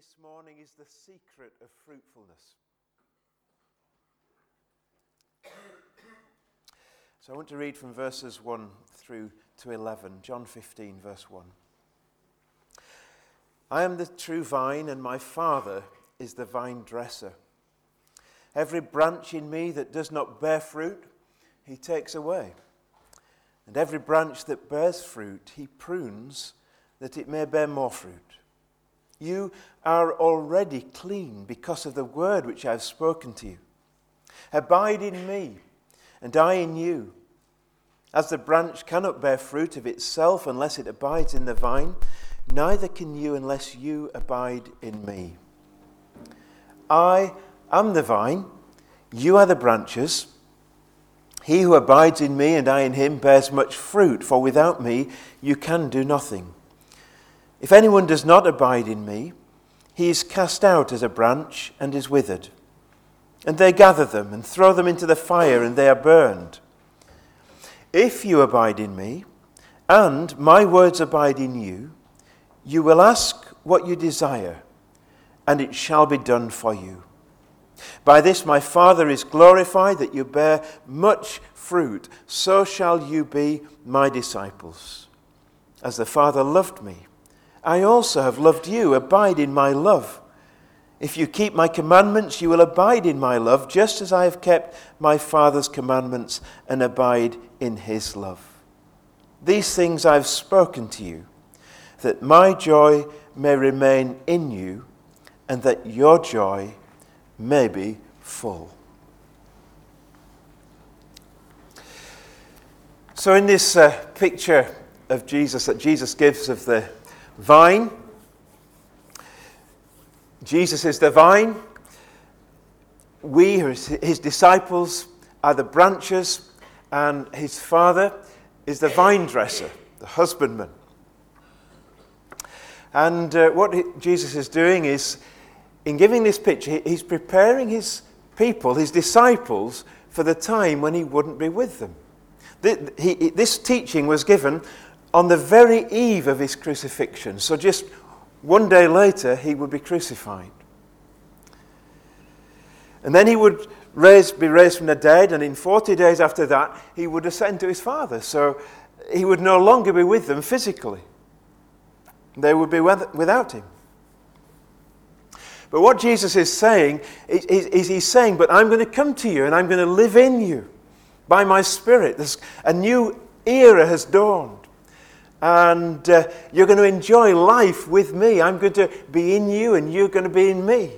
this morning is the secret of fruitfulness. So I want to read from verses 1 through to 11, John 15, verse 1. I am the true vine, and my Father is the vine dresser. Every branch in me that does not bear fruit, he takes away. And every branch that bears fruit, he prunes that it may bear more fruit. You are already clean because of the word which I have spoken to you. Abide in me, and I in you. As the branch cannot bear fruit of itself unless it abides in the vine, neither can you unless you abide in me. I am the vine, you are the branches. He who abides in me and I in him bears much fruit, for without me you can do nothing. If anyone does not abide in me, he is cast out as a branch and is withered. And they gather them and throw them into the fire, and they are burned. If you abide in me, and my words abide in you, you will ask what you desire, and it shall be done for you. By this my Father is glorified that you bear much fruit, so shall you be my disciples. As the Father loved me, I also have loved you. Abide in my love. If you keep my commandments, you will abide in my love, just as I have kept my Father's commandments and abide in his love. These things I have spoken to you, that my joy may remain in you, and that your joy may be full. So, in this uh, picture of Jesus that Jesus gives of the vine. Jesus is the vine. We, his disciples, are the branches, and his father is the vine dresser, the husbandman. And uh, what Jesus is doing is, in giving this picture, he's preparing his people, his disciples, for the time when he wouldn't be with them. This teaching was given on the very eve of his crucifixion. So just one day later, he would be crucified. And then he would raise, be raised from the dead, and in 40 days after that, he would ascend to his Father. So he would no longer be with them physically, they would be without him. But what Jesus is saying is, is, he's saying, But I'm going to come to you and I'm going to live in you by my Spirit. There's a new era has dawned and uh, you're going to enjoy life with me. I'm going to be in you, and you're going to be in me.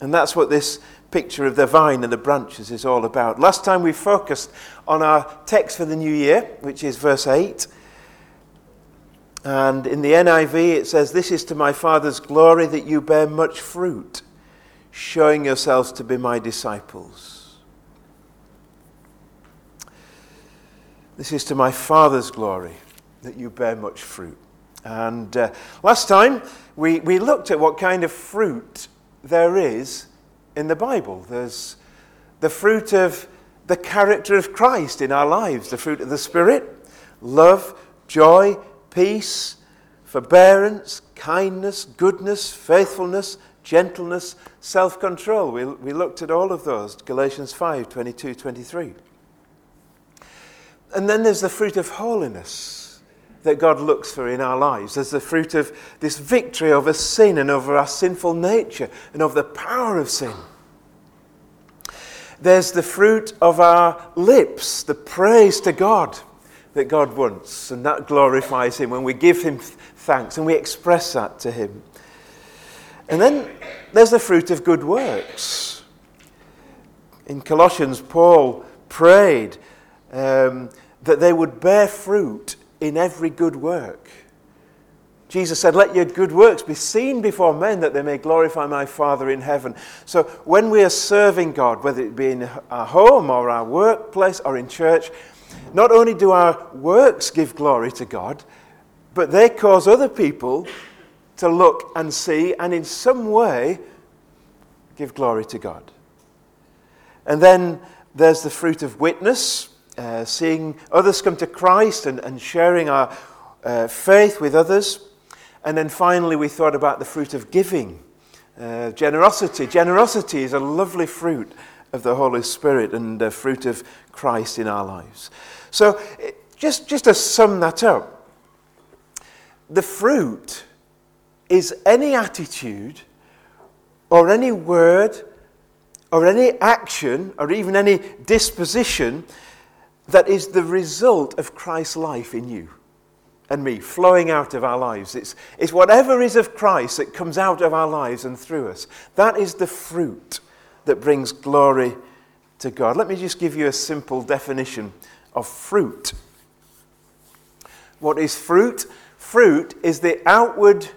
And that's what this picture of the vine and the branches is all about. Last time we focused on our text for the new year, which is verse 8. And in the NIV, it says, This is to my Father's glory that you bear much fruit, showing yourselves to be my disciples. This is to my Father's glory that you bear much fruit. And uh, last time we, we looked at what kind of fruit there is in the Bible. There's the fruit of the character of Christ in our lives, the fruit of the Spirit love, joy, peace, forbearance, kindness, goodness, faithfulness, gentleness, self control. We, we looked at all of those, Galatians 5 22, 23. And then there's the fruit of holiness that God looks for in our lives as the fruit of this victory over sin and over our sinful nature and over the power of sin. There's the fruit of our lips, the praise to God that God wants, and that glorifies Him when we give Him thanks and we express that to Him. And then there's the fruit of good works. In Colossians, Paul prayed um, that they would bear fruit in every good work. Jesus said, Let your good works be seen before men that they may glorify my Father in heaven. So when we are serving God, whether it be in our home or our workplace or in church, not only do our works give glory to God, but they cause other people to look and see and in some way give glory to God. And then there's the fruit of witness uh, seeing others come to Christ and, and sharing our uh, faith with others. And then finally, we thought about the fruit of giving, Uh, generosity. Generosity is a lovely fruit of the Holy Spirit and the fruit of Christ in our lives. So, just, just to sum that up, the fruit is any attitude or any word or any action or even any disposition that is the result of Christ's life in you and me, flowing out of our lives. It's, it's whatever is of Christ that comes out of our lives and through us. That is the fruit that brings glory to God. Let me just give you a simple definition of fruit. What is fruit? Fruit is the outward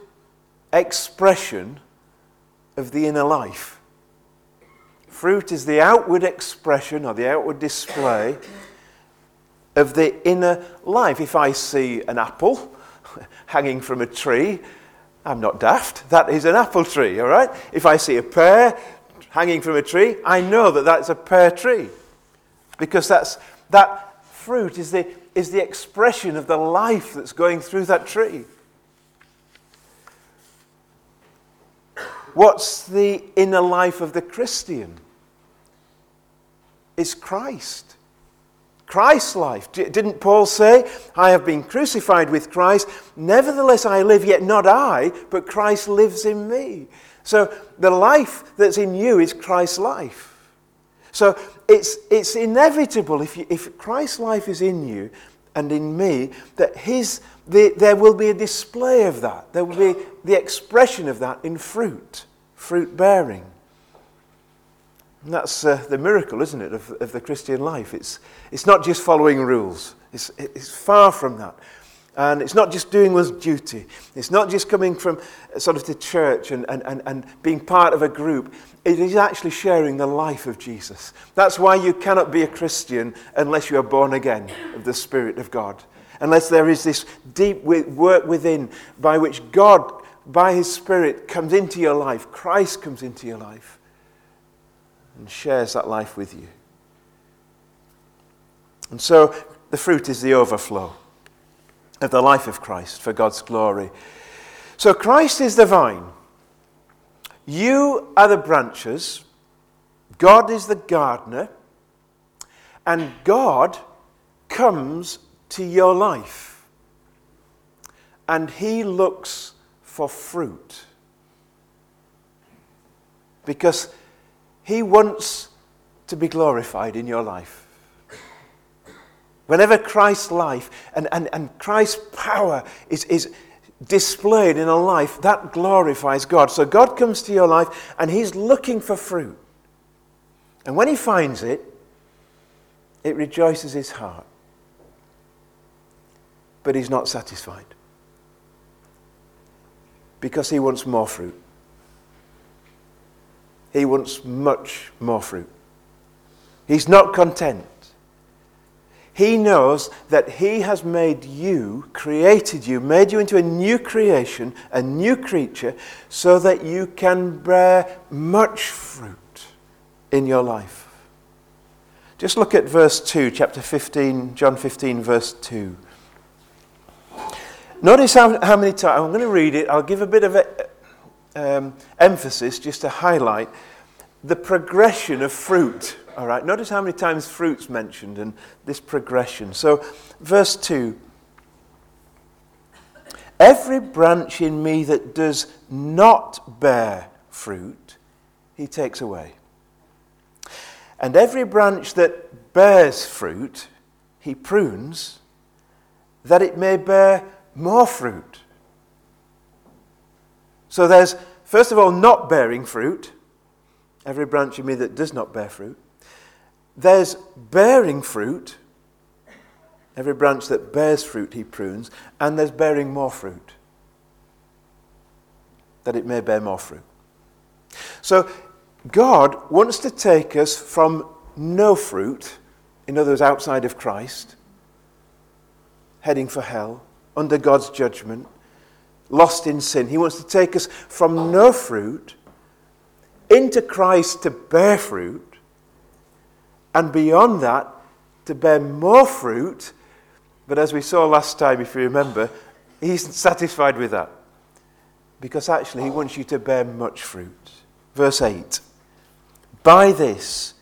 expression of the inner life. Fruit is the outward expression or the outward display of the inner life. If I see an apple hanging from a tree, I'm not daft. That is an apple tree, all right? If I see a pear hanging from a tree, I know that that's a pear tree. Because that's, that fruit is the, is the expression of the life that's going through that tree. What's the inner life of the Christian? It's Christ. Christ's life. Didn't Paul say, I have been crucified with Christ, nevertheless I live, yet not I, but Christ lives in me. So the life that's in you is Christ's life. So it's, it's inevitable if, you, if Christ's life is in you and in me, that his, the, there will be a display of that. There will be the expression of that in fruit, fruit bearing. And that's uh, the miracle, isn't it, of, of the Christian life? It's, it's not just following rules, it's, it's far from that. And it's not just doing one's duty. It's not just coming from uh, sort of to church and, and, and, and being part of a group. It is actually sharing the life of Jesus. That's why you cannot be a Christian unless you are born again of the Spirit of God. Unless there is this deep work within by which God, by His Spirit, comes into your life. Christ comes into your life and shares that life with you. And so the fruit is the overflow of the life of Christ for God's glory. So Christ is the vine. You are the branches. God is the gardener. And God comes to your life. And he looks for fruit. Because he wants to be glorified in your life. Whenever Christ's life and, and, and Christ's power is, is displayed in a life, that glorifies God. So God comes to your life and He's looking for fruit. And when He finds it, it rejoices His heart. But He's not satisfied because He wants more fruit. He wants much more fruit. He's not content. He knows that He has made you, created you, made you into a new creation, a new creature, so that you can bear much fruit in your life. Just look at verse 2, chapter 15, John 15, verse 2. Notice how, how many times, I'm going to read it, I'll give a bit of a, um, emphasis just to highlight the progression of fruit all right, notice how many times fruit's mentioned and this progression. So, verse 2 Every branch in me that does not bear fruit, he takes away. And every branch that bears fruit, he prunes, that it may bear more fruit. So there's, first of all, not bearing fruit. Every branch in me that does not bear fruit. There's bearing fruit. Every branch that bears fruit, he prunes. And there's bearing more fruit, that it may bear more fruit. So, God wants to take us from no fruit, in other words, outside of Christ, heading for hell, under God's judgment, lost in sin. He wants to take us from no fruit into Christ to bear fruit, and beyond that, to bear more fruit. But as we saw last time, if you remember, he's satisfied with that. because actually he wants you to bear much fruit. Verse 8 By this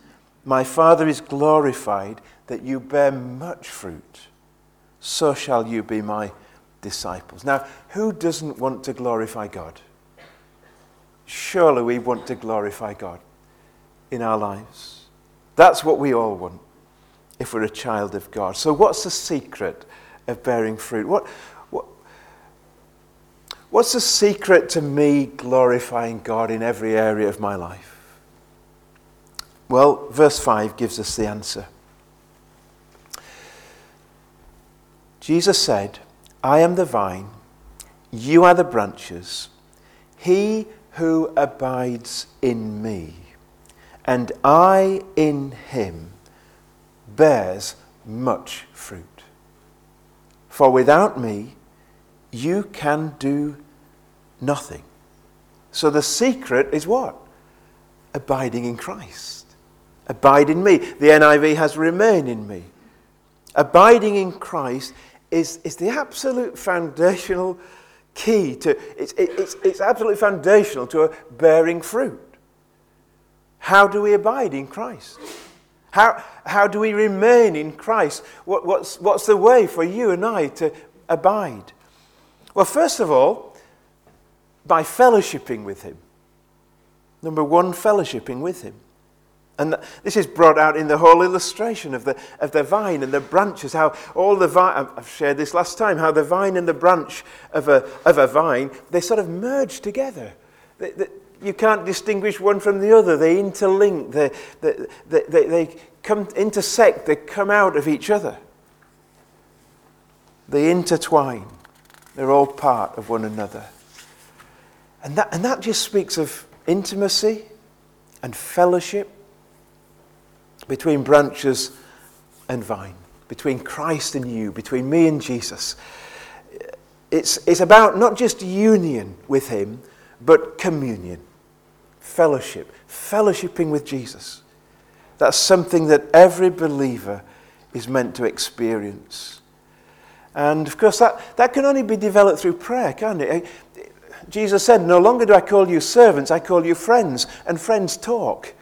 my Father is glorified that you bear much fruit, so shall you be my disciples. Now, who doesn't want to glorify God? Surely we want to glorify God in our lives. That's what we all want if we're a child of God. So, what's the secret of bearing fruit? What, what, what's the secret to me glorifying God in every area of my life? Well, verse 5 gives us the answer. Jesus said, I am the vine, you are the branches. He who abides in me, and I in him, bears much fruit. For without me, you can do nothing. So the secret is what? Abiding in Christ. Abide in me. The NIV has remain in me. Abiding in Christ is, is the absolute foundational key to, it's, it's, it's absolutely foundational to bearing fruit. How do we abide in Christ? How, how do we remain in Christ? What, what's, what's the way for you and I to abide? Well, first of all, by fellowshipping with Him. Number one, fellowshipping with Him. And this is brought out in the whole illustration of the, of the vine and the branches, how all the vine, I've shared this last time, how the vine and the branch of a, of a vine, they sort of merge together. They, they, you can't distinguish one from the other. They interlink, they, they, they, they come, intersect, they come out of each other. They intertwine. They're all part of one another. And that, and that just speaks of intimacy and fellowship between branches and vine, between Christ and you, between me and Jesus. It's, it's about not just union with Him, but communion, fellowship, fellowshipping with Jesus. That's something that every believer is meant to experience. And of course, that, that can only be developed through prayer, can't it? Jesus said, No longer do I call you servants, I call you friends, and friends talk.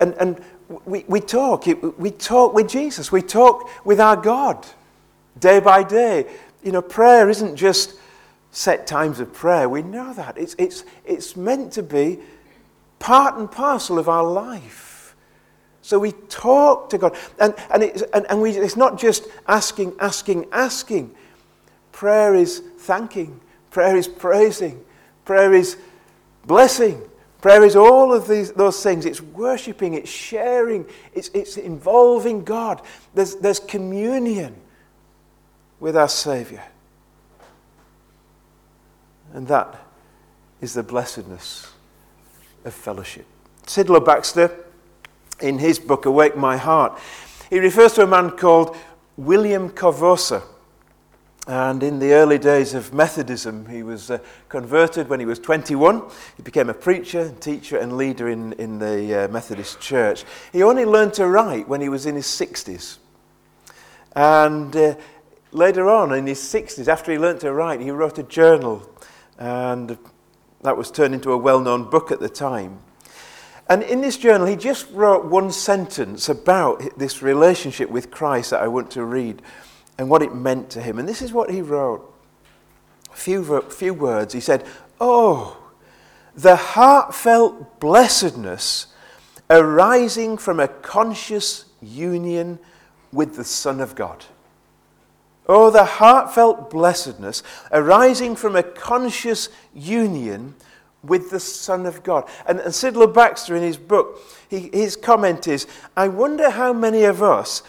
And, and we, we talk. We talk with Jesus. We talk with our God day by day. You know, prayer isn't just set times of prayer. We know that. It's, it's, it's meant to be part and parcel of our life. So we talk to God. And, and, it's, and, and we, it's not just asking, asking, asking. Prayer is thanking. Prayer is praising. Prayer is blessing. Prayer is all of these, those things. It's worshipping, it's sharing, it's, it's involving God. There's, there's communion with our Savior. And that is the blessedness of fellowship. Sidlow Baxter, in his book, Awake My Heart, he refers to a man called William Carvosso. And in the early days of Methodism, he was uh, converted when he was 21. He became a preacher, teacher, and leader in, in the uh, Methodist Church. He only learned to write when he was in his 60s. And uh, later on, in his 60s, after he learned to write, he wrote a journal. And that was turned into a well known book at the time. And in this journal, he just wrote one sentence about this relationship with Christ that I want to read and what it meant to him. And this is what he wrote. A few, few words. He said, Oh, the heartfelt blessedness arising from a conscious union with the Son of God. Oh, the heartfelt blessedness arising from a conscious union with the Son of God. And, and Sidlow Baxter, in his book, he, his comment is I wonder how many of us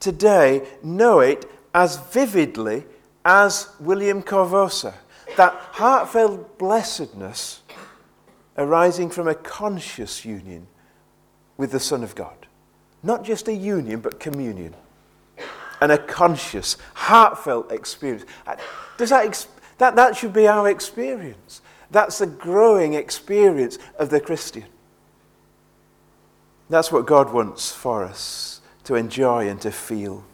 today know it as vividly as William Carvosso. That heartfelt blessedness arising from a conscious union with the Son of God. Not just a union, but communion. And a conscious, heartfelt experience. Uh, does that, that, that should be our experience. That's the growing experience of the Christian. That's what God wants for us to enjoy and to feel.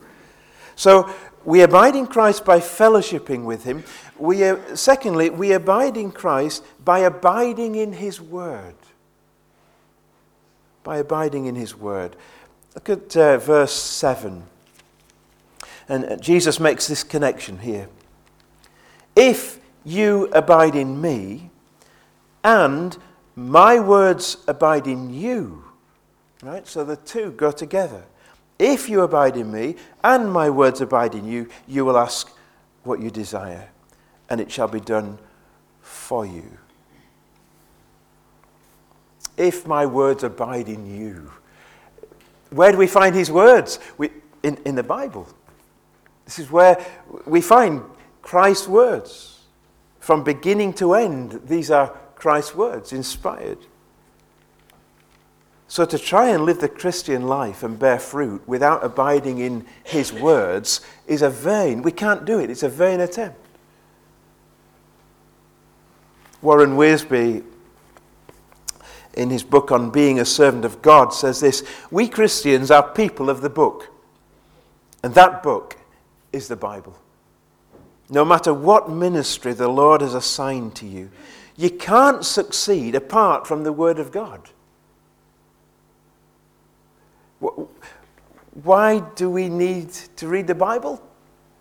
So we abide in Christ by fellowshipping with him. We, uh, secondly, we abide in Christ by abiding in his word. By abiding in his word. Look at uh, verse 7. And uh, Jesus makes this connection here. If you abide in me, and my words abide in you, right? So the two go together. If you abide in me, and my words abide in you, you will ask what you desire, and it shall be done for you. If my words abide in you. Where do we find his words? We, in, in the Bible. This is where we find Christ's words. From beginning to end, these are Christ's words, inspired. So, to try and live the Christian life and bear fruit without abiding in his words is a vain, we can't do it, it's a vain attempt. Warren Wiersbe, in his book on being a servant of God, says this We Christians are people of the book, and that book is the Bible. No matter what ministry the Lord has assigned to you, you can't succeed apart from the Word of God. Why do we need to read the Bible?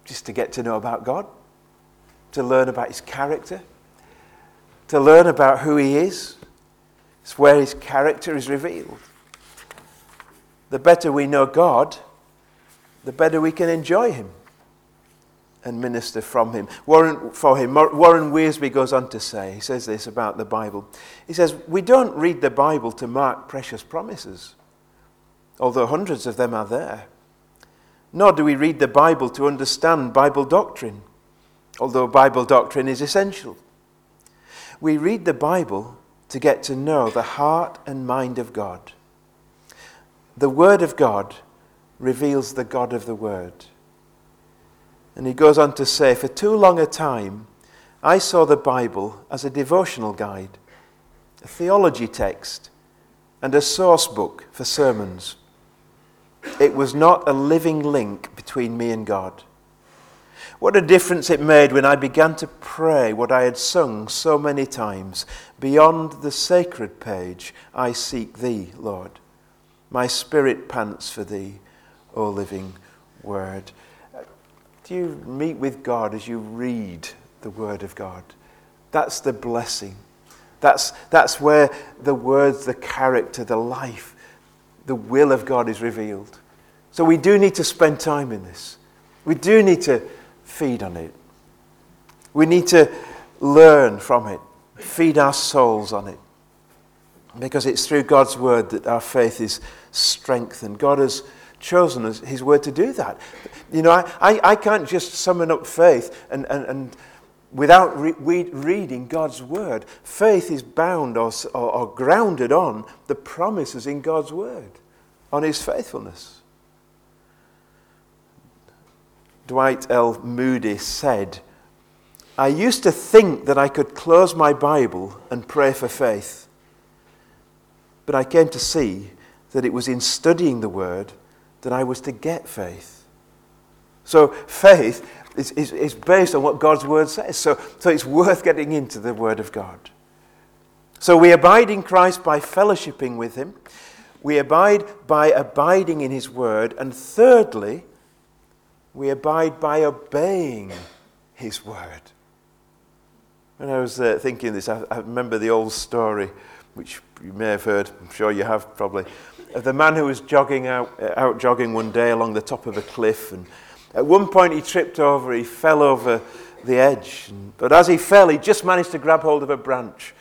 Just to get to know about God, to learn about His character, to learn about who He is. It's where His character is revealed. The better we know God, the better we can enjoy Him and minister from him. Warren, for him. Warren Wiersbe goes on to say, he says this about the Bible. He says, We don't read the Bible to mark precious promises, although hundreds of them are there. Nor do we read the Bible to understand Bible doctrine, although Bible doctrine is essential. We read the Bible to get to know the heart and mind of God. The Word of God reveals the God of the Word. And he goes on to say, For too long a time, I saw the Bible as a devotional guide, a theology text, and a source book for sermons. It was not a living link between me and God. What a difference it made when I began to pray what I had sung so many times Beyond the sacred page, I seek thee, Lord. My spirit pants for thee, O living word. Do you meet with God as you read the Word of God? That's the blessing. That's, that's where the words, the character, the life, the will of God is revealed. So we do need to spend time in this. We do need to feed on it. We need to learn from it, feed our souls on it. Because it's through God's word that our faith is strengthened. God has chosen his word to do that. You know, I, I, I can't just summon up faith and, and, and without re- reading God's word. Faith is bound or, or, or grounded on the promises in God's word, on his faithfulness. Dwight L. Moody said, I used to think that I could close my Bible and pray for faith. But I came to see that it was in studying the Word that I was to get faith. So faith is based on what God's word says. So, so it's worth getting into the word of God. So we abide in Christ by fellowshipping with him. We abide by abiding in his word. And thirdly, we abide by obeying his word. When I was uh, thinking this, I, I remember the old story, which you may have heard, I'm sure you have probably, of the man who was jogging out, uh, out jogging one day along the top of a cliff. And at one point he tripped over, he fell over the edge. But as he fell, he just managed to grab hold of a branch.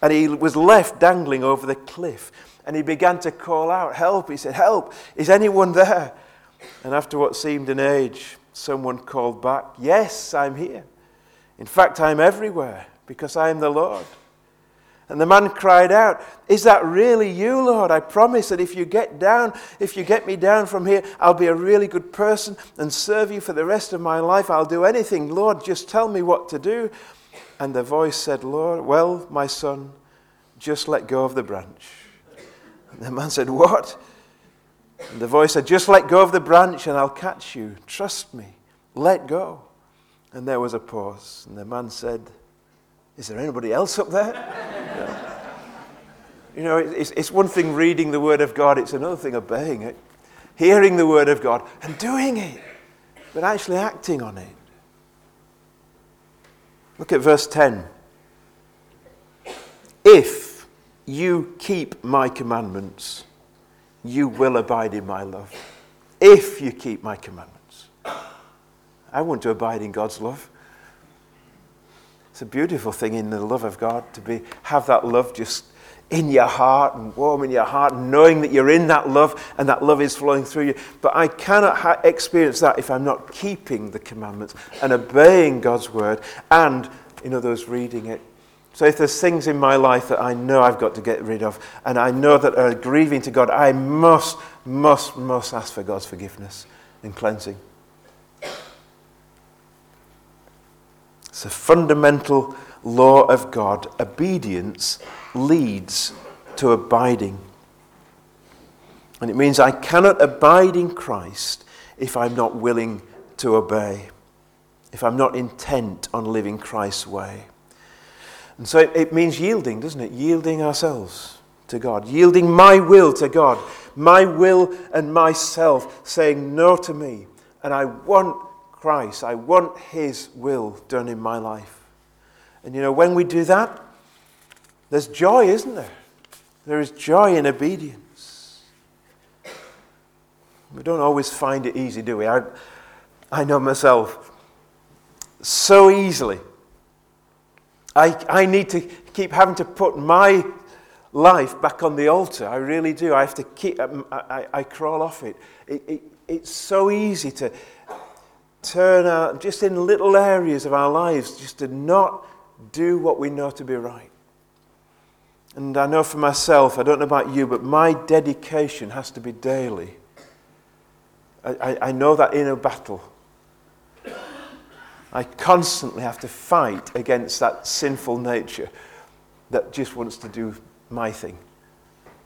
And he was left dangling over the cliff. And he began to call out, Help! He said, Help! Is anyone there? And after what seemed an age, someone called back, Yes, I'm here. In fact, I'm everywhere because I am the Lord. And the man cried out, Is that really you, Lord? I promise that if you get down, if you get me down from here, I'll be a really good person and serve you for the rest of my life. I'll do anything. Lord, just tell me what to do. And the voice said, Lord, well, my son, just let go of the branch. And the man said, What? And the voice said, Just let go of the branch and I'll catch you. Trust me. let go. And there was a pause. And the man said, Is there anybody else up there? you know, it's, it's one thing reading the Word of God, it's another thing obeying it, hearing the Word of God and doing it, but actually acting on it. Look at verse 10. If you keep my commandments, you will abide in my love. If you keep my commandments. I want to abide in God's love. It's a beautiful thing in the love of God to be have that love just in your heart and warm in your heart, knowing that you're in that love and that love is flowing through you. But I cannot ha- experience that if I'm not keeping the commandments and obeying God's word and, in others, reading it. So if there's things in my life that I know I've got to get rid of and I know that are grieving to God, I must, must, must ask for God's forgiveness and cleansing. It's a fundamental law of God. Obedience leads to abiding. And it means I cannot abide in Christ if I'm not willing to obey, if I'm not intent on living Christ's way. And so it, it, means yielding, doesn't it? Yielding ourselves to God, yielding my will to God, my will and myself, saying no to me. And I want Christ. I want His will done in my life. And you know, when we do that, there's joy, isn't there? There is joy in obedience. We don't always find it easy, do we? I, I know myself so easily. I, I need to keep having to put my life back on the altar. I really do. I have to keep, I, I, I crawl off it. It, it. It's so easy to turn out just in little areas of our lives just to not do what we know to be right. And I know for myself, I don't know about you, but my dedication has to be daily. I, I, I know that inner battle. I constantly have to fight against that sinful nature that just wants to do my thing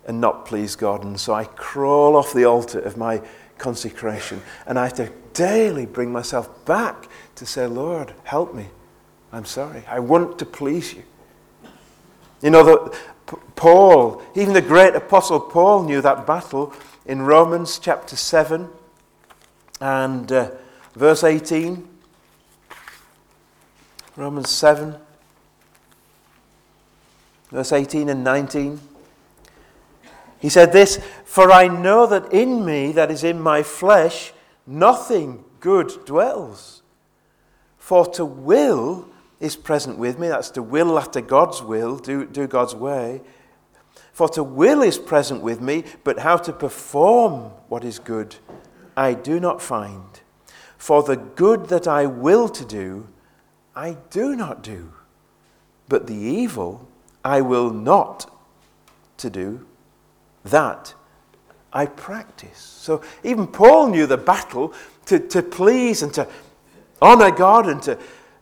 and not please God. And so I crawl off the altar of my consecration and I have to daily bring myself back to say, Lord, help me. I'm sorry. I want to please you. You know, the, Paul, even the great apostle Paul, knew that battle in Romans chapter 7 and uh, verse 18. Romans 7, verse 18 and 19. He said this For I know that in me, that is in my flesh, nothing good dwells. For to will is present with me, that's to will after God's will, do, do God's way. For to will is present with me, but how to perform what is good, I do not find. For the good that I will to do, I do not do. But the evil I will not to do, that I practice. So even Paul knew the battle to, to please and to honor God and to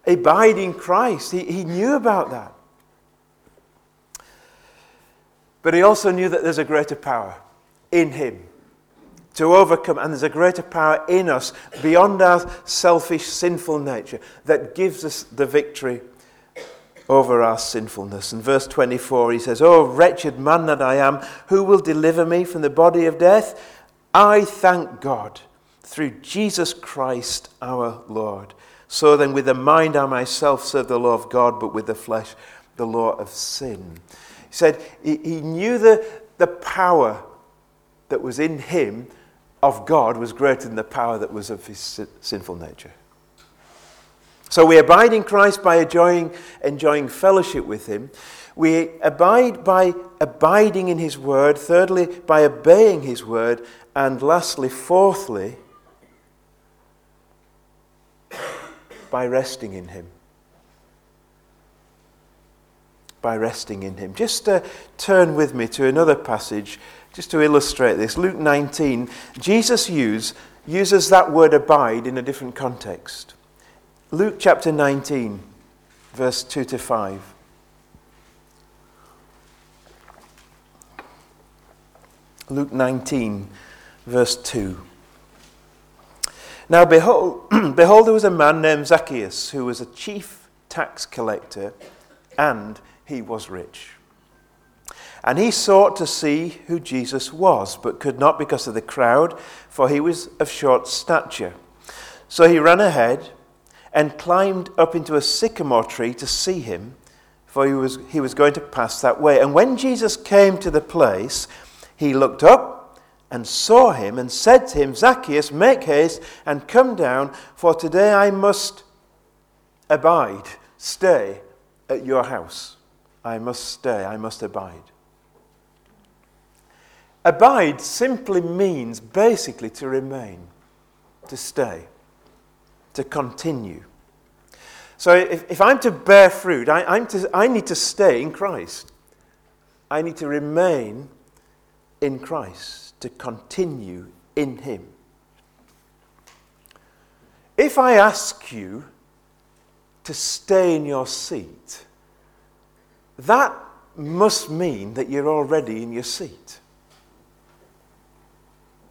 abide in Christ. He, he knew about that. But he also knew that there's a greater power in him to overcome, and there's a greater power in us beyond our selfish, sinful nature that gives us the victory over our sinfulness. In verse 24, he says, Oh, wretched man that I am, who will deliver me from the body of death? I thank God through Jesus Christ our Lord. So then, with the mind, I myself serve the law of God, but with the flesh, the law of sin. He said he, he knew the, the power that was in him of God was greater than the power that was of his sinful nature. So we abide in Christ by enjoying, enjoying fellowship with Him. We abide by abiding in His Word. Thirdly, by obeying His Word. And lastly, fourthly, by resting in Him. By resting in Him. Just uh, turn with me to another passage just to illustrate this. Luke 19, Jesus use, uses that word abide in a different context. Luke chapter 19, verse 2 to 5. Luke 19, verse 2. Now, behold, behold, there was a man named Zacchaeus who was a chief tax collector and he was rich. And he sought to see who Jesus was, but could not because of the crowd, for he was of short stature. So he ran ahead and climbed up into a sycamore tree to see him, for he was, he was going to pass that way. And when Jesus came to the place, he looked up and saw him and said to him, Zacchaeus, make haste and come down, for today I must abide, stay at your house. I must stay, I must abide. Abide simply means basically to remain, to stay, to continue. So if, if I'm to bear fruit, I, I'm to, I need to stay in Christ. I need to remain in Christ to continue in Him. If I ask you to stay in your seat, that must mean that you're already in your seat.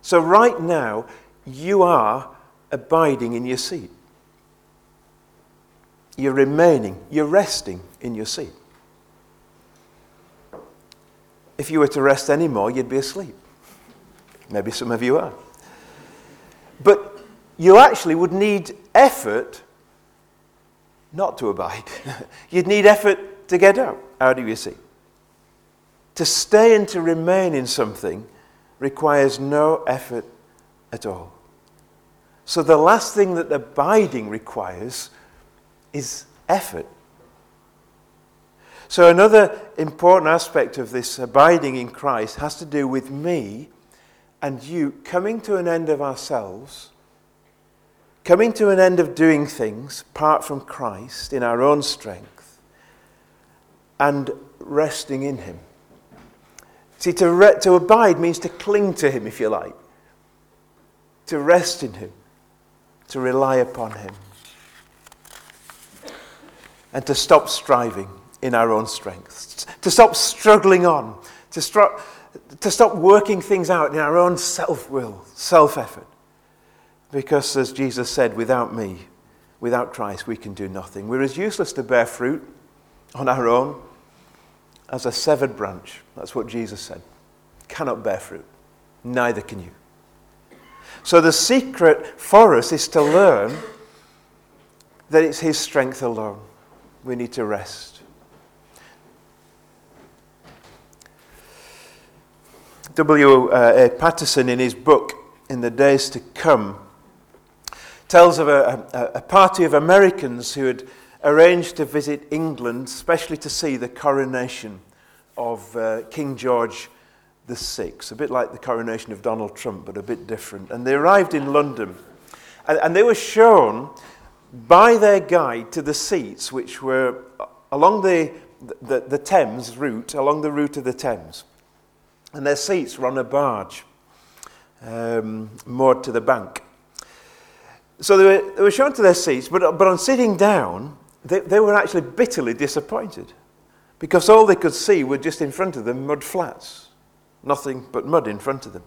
So, right now, you are abiding in your seat. You're remaining, you're resting in your seat. If you were to rest anymore, you'd be asleep. Maybe some of you are. But you actually would need effort not to abide. You'd need effort to get up out of your seat. To stay and to remain in something requires no effort at all. So the last thing that abiding requires is effort. So, another important aspect of this abiding in Christ has to do with me and you coming to an end of ourselves, coming to an end of doing things apart from Christ in our own strength, and resting in Him. See, to, re- to abide means to cling to Him, if you like, to rest in Him, to rely upon Him, and to stop striving in our own strength, to stop struggling on, to stop to stop working things out in our own self will, self effort. Because, as Jesus said, without me, without Christ, we can do nothing. We're as useless to bear fruit on our own as a severed branch. That's what Jesus said. Cannot bear fruit. Neither can you. So, the secret for us is to learn that it's His strength alone. We need to rest. W. Uh, Patterson, in his book, In the Days to Come, tells of a, a, a party of Americans who had arranged to visit England, especially to see the coronation of uh, King George VI, a bit like the coronation of Donald Trump, but a bit different. And they arrived in London, and, and they were shown by their guide to the seats, which were along the, the, the Thames route, along the route of the Thames and their seats were on a barge um, moored to the bank. So they were, they were shown to their seats, but, but on sitting down, they, they were actually bitterly disappointed because all they could see were just in front of them mud flats, nothing but mud in front of them.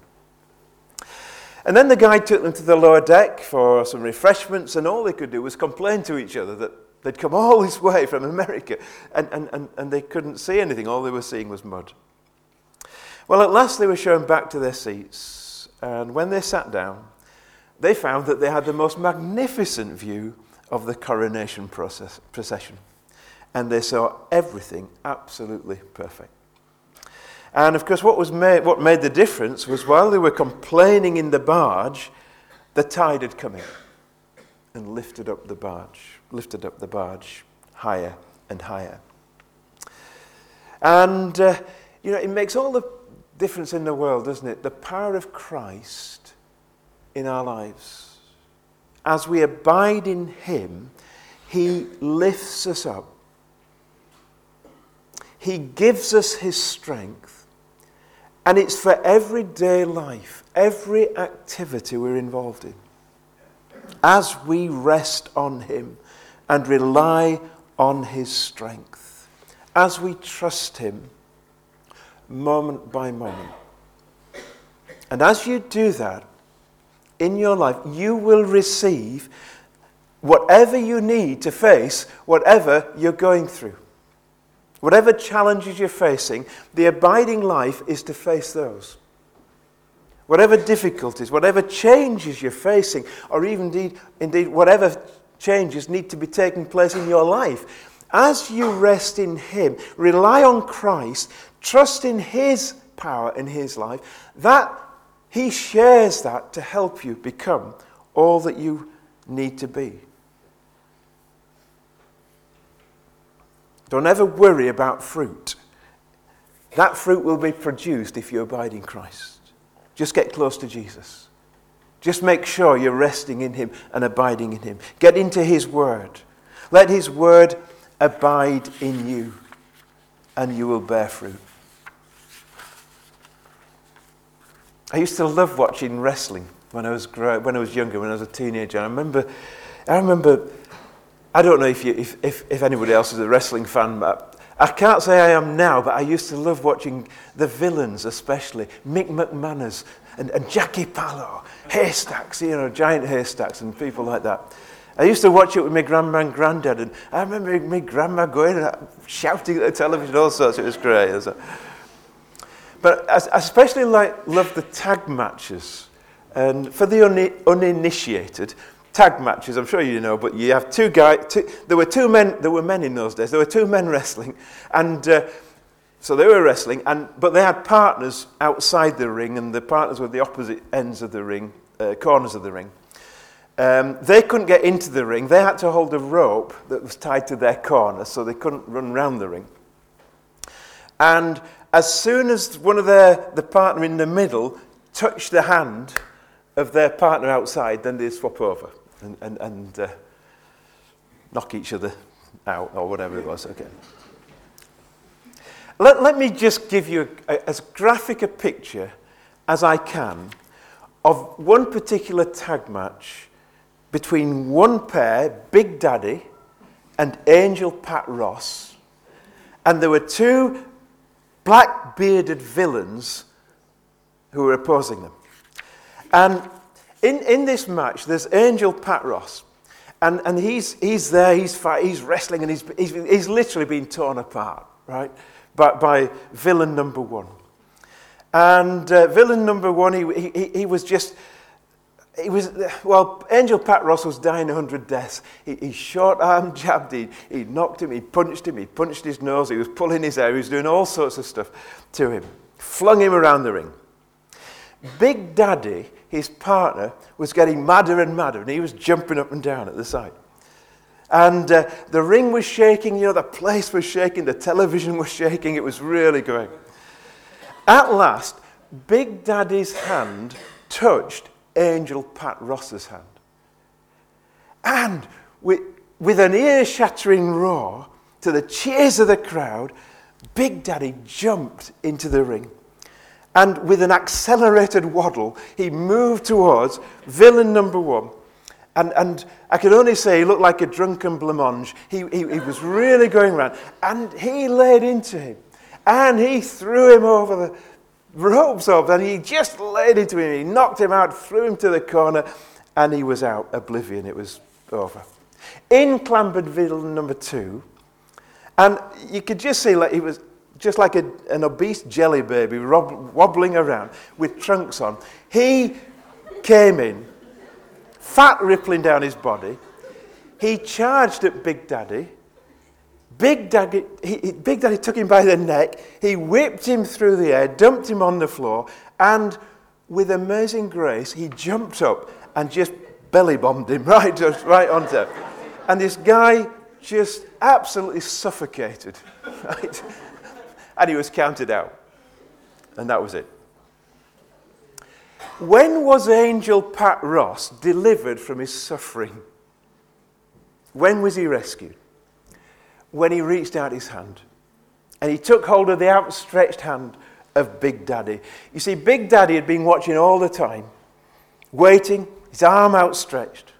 And then the guide took them to the lower deck for some refreshments, and all they could do was complain to each other that they'd come all this way from America and, and, and, and they couldn't see anything. All they were seeing was mud. Well, at last they were shown back to their seats, and when they sat down, they found that they had the most magnificent view of the coronation process, procession, and they saw everything absolutely perfect. And of course, what, was made, what made the difference was while they were complaining in the barge, the tide had come in and lifted up the barge, lifted up the barge higher and higher. And, uh, you know, it makes all the difference in the world, doesn't it? The power of Christ in our lives. As we abide in Him, He lifts us up. He gives us His strength. And it's for everyday life, every activity we're involved in. As we rest on Him and rely on His strength, as we trust Him moment by moment. And as you do that, in your life, you will receive whatever you need to face whatever you're going through. Whatever challenges you're facing, the abiding life is to face those. Whatever difficulties, whatever changes you're facing, or even indeed, indeed whatever changes need to be taking place in your life, as you rest in Him, rely on Christ, trust in His power in His life, that He shares that to help you become all that you need to be. Don't ever worry about fruit. That fruit will be produced if you abide in Christ. Just get close to Jesus. Just make sure you're resting in Him and abiding in Him. Get into His Word. Let His Word abide in you, and you will bear fruit. I used to love watching wrestling when I was, when I was younger, when I was a teenager. I remember, I remember I don't know if, you, if, if, if anybody else is a wrestling fan, but I can't say I am now, but I used to love watching the villains, especially Mick McManus and, and Jackie Pallo, haystacks, you know, giant haystacks and people like that. I used to watch it with my grandma and granddad, and I remember my grandma going and uh, shouting at the television, all sorts. It was great. But I especially like, love the tag matches. And for the uninitiated, tag matches. I'm sure you know, but you have two guys. Two, there were two men. There were men in those days. There were two men wrestling, and uh, so they were wrestling. And but they had partners outside the ring, and the partners were the opposite ends of the ring, uh, corners of the ring. Um, they couldn't get into the ring. They had to hold a rope that was tied to their corner, so they couldn't run round the ring. And as soon as one of their the partner in the middle touched the hand of their partner outside, then they'd swap over and, and, and uh, knock each other out or whatever it was. Okay. Let, let me just give you a, a, as graphic a picture as I can of one particular tag match between one pair, Big Daddy and Angel Pat Ross. And there were two black bearded villains who were opposing them. And in, in this match, there's Angel Pat Ross. And, and he's, he's there, he's, fight, he's wrestling, and he's, he's, he's literally being torn apart, right? By, by villain number one. And uh, villain number one, he, he, he was just, he was, well, Angel Pat Ross was dying a hundred deaths. He, he short arm jabbed, he, he knocked him, he punched him, he punched his nose, he was pulling his hair, he was doing all sorts of stuff to him, flung him around the ring. Big Daddy his partner was getting madder and madder, and he was jumping up and down at the side. And uh, the ring was shaking, you know, the place was shaking, the television was shaking, it was really going. At last, Big Daddy's hand touched Angel Pat Ross's hand. And with, with an ear shattering roar, to the cheers of the crowd, Big Daddy jumped into the ring. And with an accelerated waddle, he moved towards villain number one. And, and I can only say he looked like a drunken blancmange. He, he, he was really going around. And he laid into him. And he threw him over the ropes up. And he just laid into him. He knocked him out, threw him to the corner. And he was out, oblivion. It was over. In clambered villain number two. And you could just see like he was just like a, an obese jelly baby rob, wobbling around with trunks on. He came in, fat rippling down his body. He charged at Big Daddy. Big Daddy, he, Big Daddy took him by the neck. He whipped him through the air, dumped him on the floor, and with amazing grace, he jumped up and just belly bombed him right, right onto. And this guy just absolutely suffocated. Right? And he was counted out. And that was it. When was Angel Pat Ross delivered from his suffering? When was he rescued? When he reached out his hand and he took hold of the outstretched hand of Big Daddy. You see, Big Daddy had been watching all the time, waiting, his arm outstretched,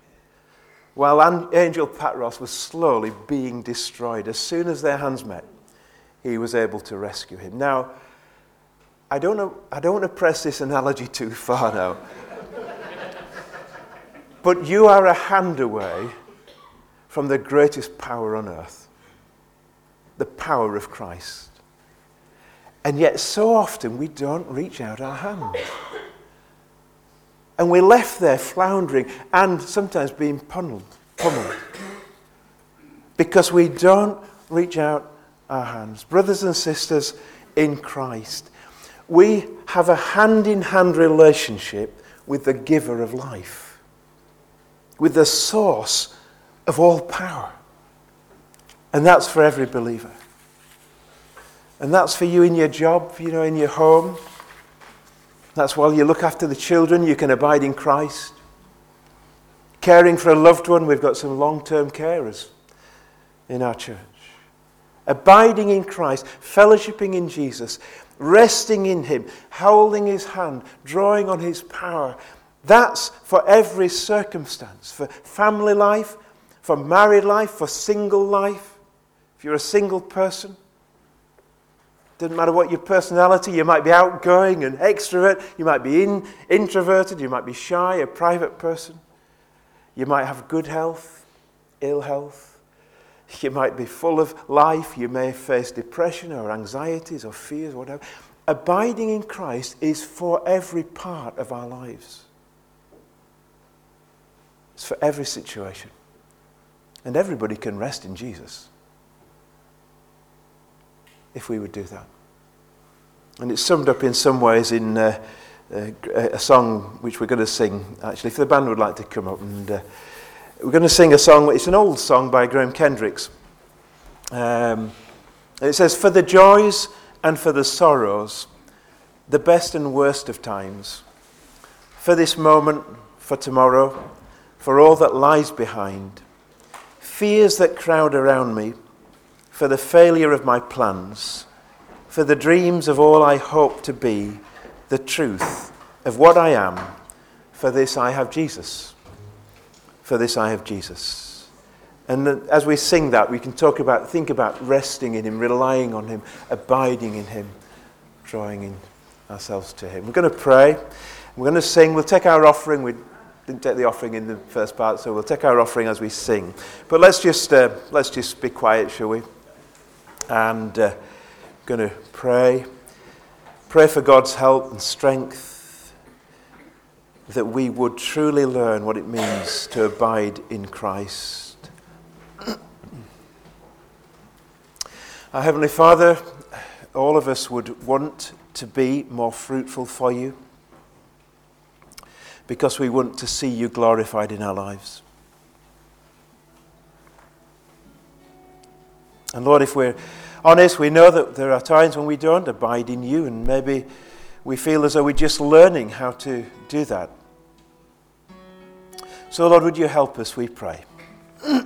while Angel Pat Ross was slowly being destroyed as soon as their hands met he was able to rescue him. Now, I don't, know, I don't want to press this analogy too far now. But you are a hand away from the greatest power on earth the power of Christ. And yet, so often, we don't reach out our hand. And we're left there floundering and sometimes being pummeled, pummeled because we don't reach out our hands. Brothers and sisters in Christ, we have a hand in hand relationship with the giver of life, with the source of all power. And that's for every believer. And that's for you in your job, you know, in your home. That's while you look after the children, you can abide in Christ. Caring for a loved one, we've got some long term carers in our church. Abiding in Christ, fellowshipping in Jesus, resting in Him, holding His hand, drawing on His power. That's for every circumstance, for family life, for married life, for single life. If you're a single person, doesn't matter what your personality, you might be outgoing and extrovert, you might be in, introverted, you might be shy, a private person. You might have good health, ill health. You might be full of life, you may face depression or anxieties or fears, whatever. Abiding in Christ is for every part of our lives. It's for every situation. And everybody can rest in Jesus if we would do that. And it's summed up in some ways in uh, uh, a song which we're going to sing, actually, if the band would like to come up. And uh, we're going to sing a song, it's an old song by Graham Kendricks. Um, it says, For the joys and for the sorrows, the best and worst of times, for this moment, for tomorrow, for all that lies behind, fears that crowd around me, for the failure of my plans, for the dreams of all I hope to be, the truth of what I am. For this I have Jesus. For this I have Jesus. And as we sing that, we can talk about, think about resting in Him, relying on Him, abiding in Him, drawing in ourselves to Him. We're going to pray. We're going to sing. We'll take our offering. We didn't take the offering in the first part, so we'll take our offering as we sing. But let's just, uh, let's just be quiet, shall we? and uh, going to pray. Pray for God's help and strength that we would truly learn what it means to abide in Christ. Our Heavenly Father, all of us would want to be more fruitful for you because we want to see you glorified in our lives. And Lord, if we're honest, we know that there are times when we don't abide in you, and maybe we feel as though we're just learning how to do that. So, Lord, would you help us, we pray. I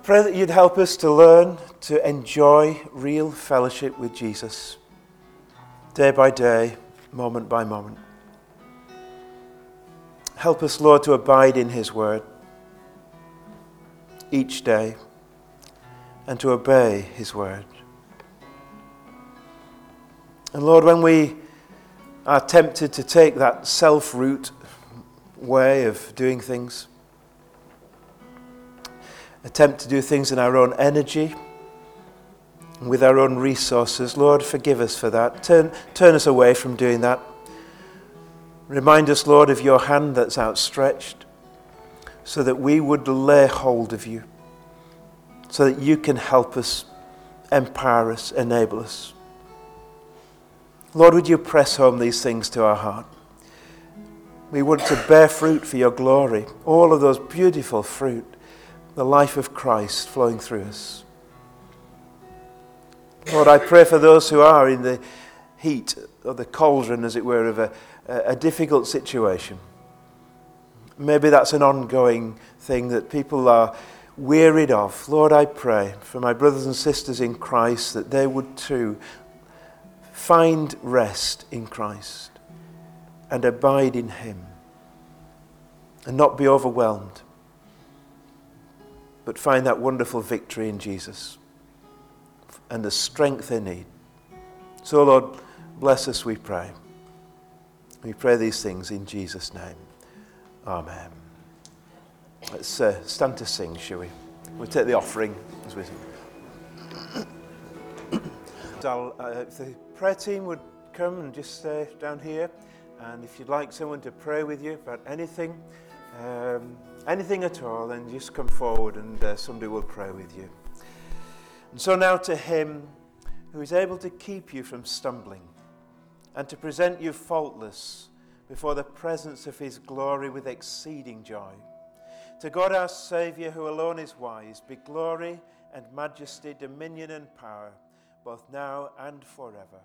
pray that you'd help us to learn to enjoy real fellowship with Jesus, day by day, moment by moment. Help us, Lord, to abide in his word each day and to obey His word. And Lord, when we are tempted to take that self route way of doing things, attempt to do things in our own energy, with our own resources, Lord, forgive us for that. Turn, turn us away from doing that. Remind us, Lord, of your hand that's outstretched so that we would lay hold of you so that you can help us, empower us, enable us. Lord, would you press home these things to our heart? We want to bear fruit for your glory, all of those beautiful fruit, the life of Christ flowing through us. Lord, I pray for those who are in the heat or the cauldron, as it were, of a, a difficult situation. Maybe that's an ongoing thing that people are wearied of. Lord, I pray for my brothers and sisters in Christ that they would too find rest in Christ and abide in Him and not be overwhelmed, but find that wonderful victory in Jesus and the strength they need. So, Lord, bless us, we pray. We pray these things in Jesus' name. Amen. Let's uh, stand to sing, shall we? We'll take the offering as we I'll, uh, if the prayer team would come and just stay down here, and if you'd like someone to pray with you about anything, um, anything at all, then just come forward and uh, somebody will pray with you. And so now to Him who is able to keep you from stumbling and to present you faultless before the presence of His glory with exceeding joy. To God our Saviour, who alone is wise, be glory and majesty, dominion and power, both now and forever.